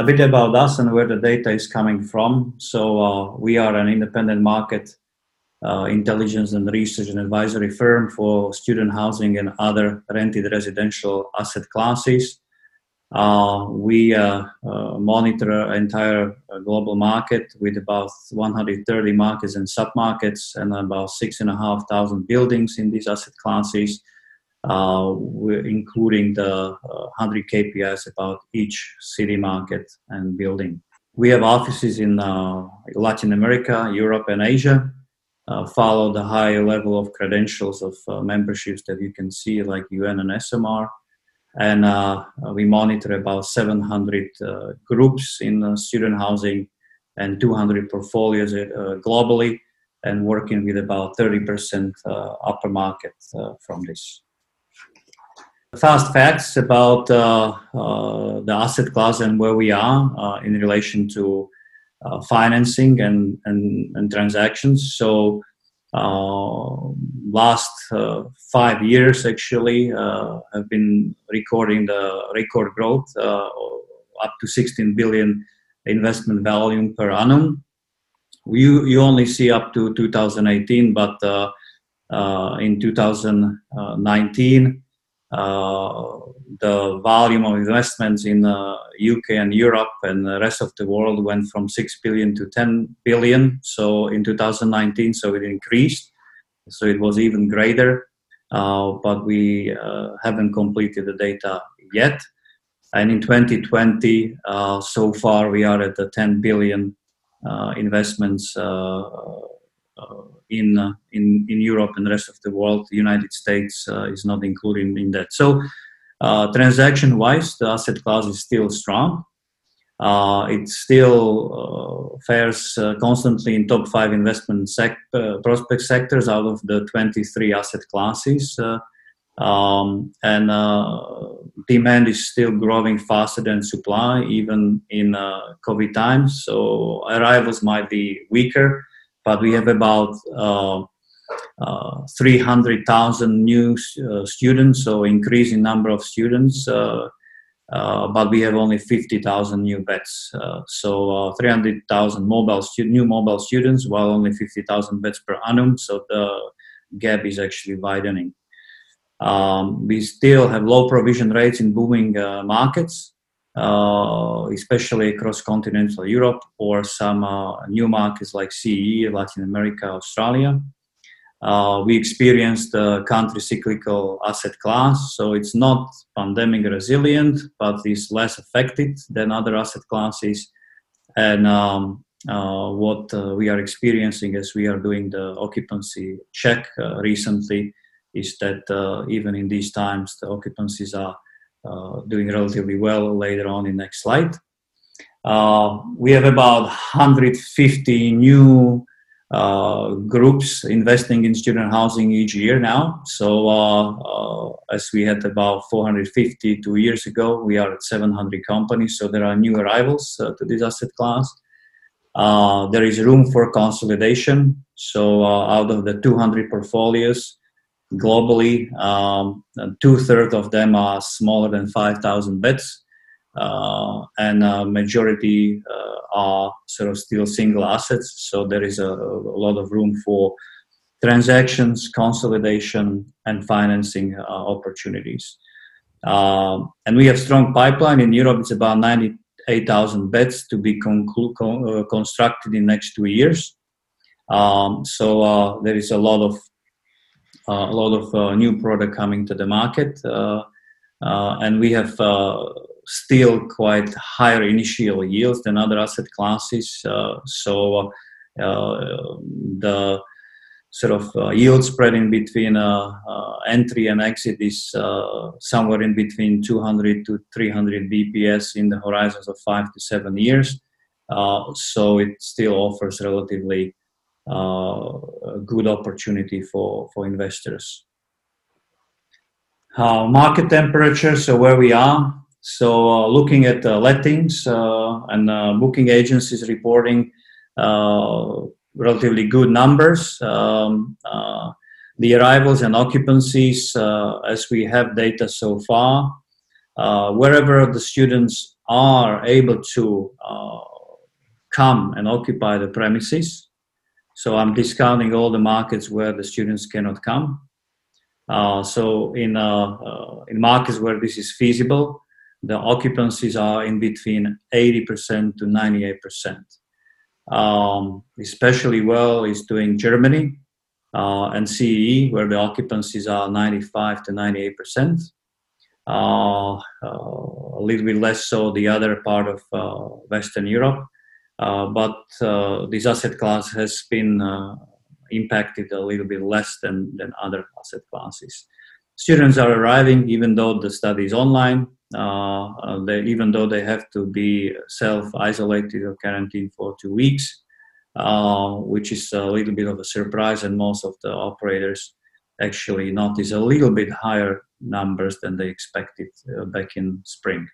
A bit about us and where the data is coming from. So uh, we are an independent market uh, intelligence and research and advisory firm for student housing and other rented residential asset classes. Uh, we uh, uh, monitor entire uh, global market with about 130 markets and submarkets and about six and a half thousand buildings in these asset classes, including the 100 KPIs about each city market and building. We have offices in Latin America, Europe, and Asia. Uh, follow the high level of credentials of uh, memberships that you can see like UN and SMR and uh, we monitor about 700 uh, groups in uh, student housing and 200 portfolios globally and working with about 30% upper market from this. Fast facts about the asset class and where we are in relation to financing and, and, and transactions. So uh, last uh, five years actually uh, have been recording the record growth up to 16 billion investment volume per annum. You, you only see up to 2018, but in 2019, uh, the volume of investments in uh, UK and Europe and the rest of the world went from 6 billion to 10 billion. So in 2019, so it increased. So it was even greater, uh, but we uh, haven't completed the data yet. And in 2020, uh, so far we are at the 10 billion uh, investments in uh, in in Europe and the rest of the world. The United States uh, is not included in that. So, uh, transaction-wise, the asset class is still strong. it still fares constantly in top five investment sec- prospect sectors out of the 23 asset classes. Um, and uh, demand is still growing faster than supply, even in uh, COVID times. So arrivals might be weaker, but we have about uh, uh, 300,000 new uh, students, so increasing number of students. But we have only 50,000 new beds. So 300,000 mobile stu- new mobile students, while only 50,000 beds per annum. So the gap is actually widening. Um, we still have low provision rates in booming markets uh, especially across continental Europe or some uh, new markets like CE, Latin America, Australia. Uh, we experienced the counter cyclical asset class, so it's not pandemic resilient, but is less affected than other asset classes. And um, uh, what uh, we are experiencing as we are doing the occupancy check uh, recently is that even in these times, the occupancies are uh, doing relatively well later on in the next slide. Uh, we have about 150 new uh, groups investing in student housing each year now. So uh, uh, as we had about 450 two years ago, we are at 700 companies. So there are new arrivals to this asset class. there is room for consolidation. So out of the 200 portfolios, globally. Um, two thirds of them are smaller than 5,000 beds, uh, and a majority uh, are sort of still single assets. So there is a, a lot of room for transactions, consolidation, and financing uh, opportunities. Um, and we have strong pipeline in Europe. It's about 98,000 beds to be conclu- con- uh, constructed in next two years. Um, so uh, there is a lot of uh, a lot of uh, new product coming to the market, uh, and we have still quite higher initial yields than other asset classes. so the sort of uh, yield spread in between uh, uh, entry and exit is somewhere in between 200 to 300 bps in the horizons of five to seven years. so it still offers relatively uh, a good opportunity for, for investors. Uh, market temperature, so where we are. So uh, looking at uh, lettings uh, and uh, booking agencies reporting relatively good numbers. Um, the arrivals and occupancies, as we have data so far, wherever the students are able to uh, come and occupy the premises. So I'm discounting all the markets where the students cannot come. Uh, so in uh, uh, in markets where this is feasible, the occupancies are in between 80% to 98%. Um, especially well is doing Germany uh, and CEE, where the occupancies are 95 to 98%. Uh, uh, a little bit less so the other part of Western Europe. But this asset class has been impacted a little bit less than, than other asset classes. Students are arriving even though the study is online, uh, they, even though they have to be self-isolated or quarantined for two weeks, uh, which is a little bit of a surprise, and most of the operators actually notice a little bit higher numbers than they expected uh, back in spring.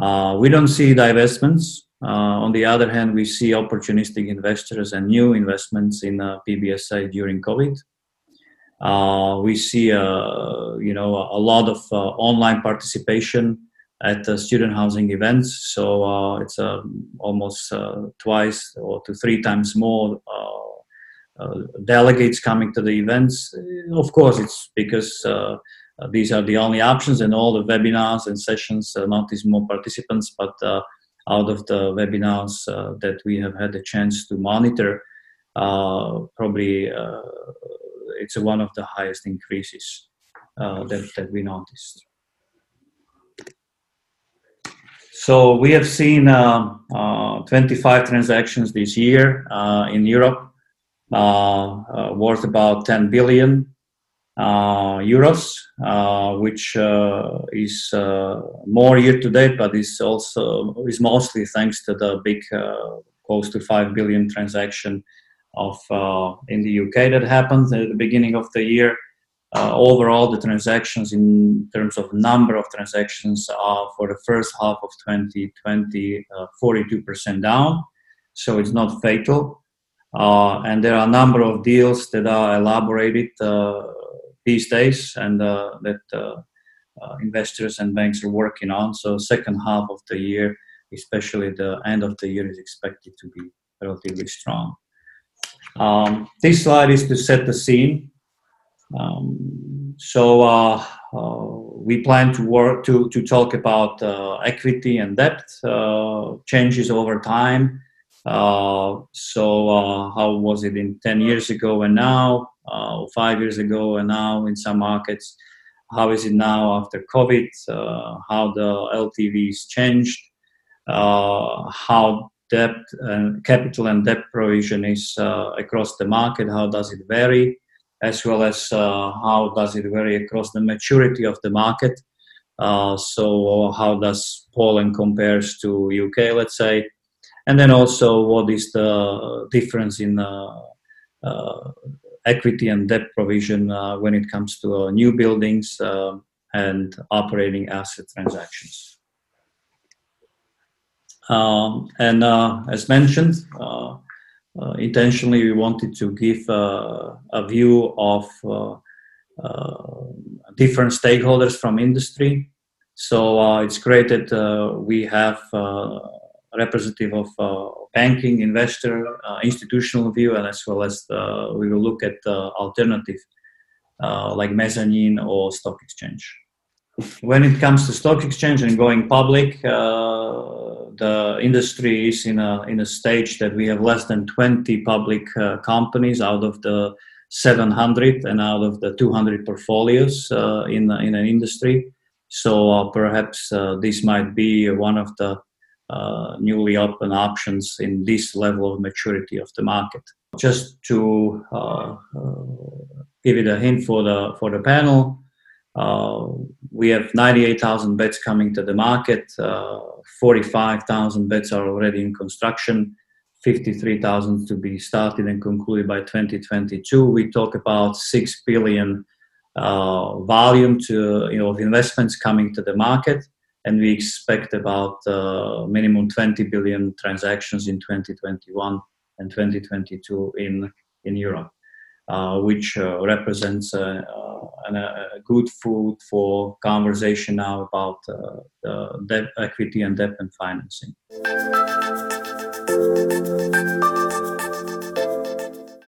Uh, we don't see divestments. Uh, on the other hand, we see opportunistic investors and new investments in uh, PBSA during COVID. Uh, we see, uh, you know, a lot of online participation at student housing events. So it's almost twice or to three times more uh, delegates coming to the events. Of course, it's because uh, these are the only options, and all the webinars and sessions uh, notice more participants. But out of the webinars that we have had a chance to monitor, probably it's one of the highest increases that, that we noticed. So we have seen uh, uh, 25 transactions this year uh, in Europe. Uh, uh, worth about 10 billion uh, euros, which is more year to date, but is also is mostly thanks to the big close to 5 billion transaction of in the UK that happened at the beginning of the year. Uh, overall, the transactions in terms of number of transactions are for the first half of 2020 uh, 42% down. So it's not fatal. Uh, and there are a number of deals that are elaborated uh, these days and uh, that investors and banks are working on. So second half of the year, especially the end of the year, is expected to be relatively strong. Um, this slide is to set the scene. Um, so uh, uh, we plan to work to, to talk about uh, equity and debt changes over time uh, so uh, how was it in 10 years ago and now, uh, five years ago and now in some markets? How is it now after COVID? Uh, how the LTVs changed? Uh, how debt and capital and debt provision is uh, across the market? How does it vary? As well as how does it vary across the maturity of the market? so how does Poland compares to UK, let's say? and then also what is the difference in uh, uh, equity and debt provision uh, when it comes to new buildings and operating asset transactions. Um, and as mentioned, uh, intentionally we wanted to give uh, a view of uh, different stakeholders from industry. So it's great that we have representative of uh, banking, investor, uh, institutional view, and as well as the, we will look at the alternative uh, like mezzanine or stock exchange. When it comes to stock exchange and going public, the industry is in a in a stage that we have less than 20 public uh, companies out of the 700 and out of the 200 portfolios uh, in in an industry. So uh, perhaps this might be one of the uh, newly open options in this level of maturity of the market. Just to uh, uh, give it a hint for the for the panel, uh, we have 98,000 beds coming to the market. Uh, 45,000 beds are already in construction. 53,000 to be started and concluded by 2022. We talk about six billion uh, volume to you know of investments coming to the market and we expect about uh, minimum 20 billion transactions in 2021 and 2022 in in Europe, uh, which uh, represents a, a, a, good food for conversation now about debt equity and debt and financing.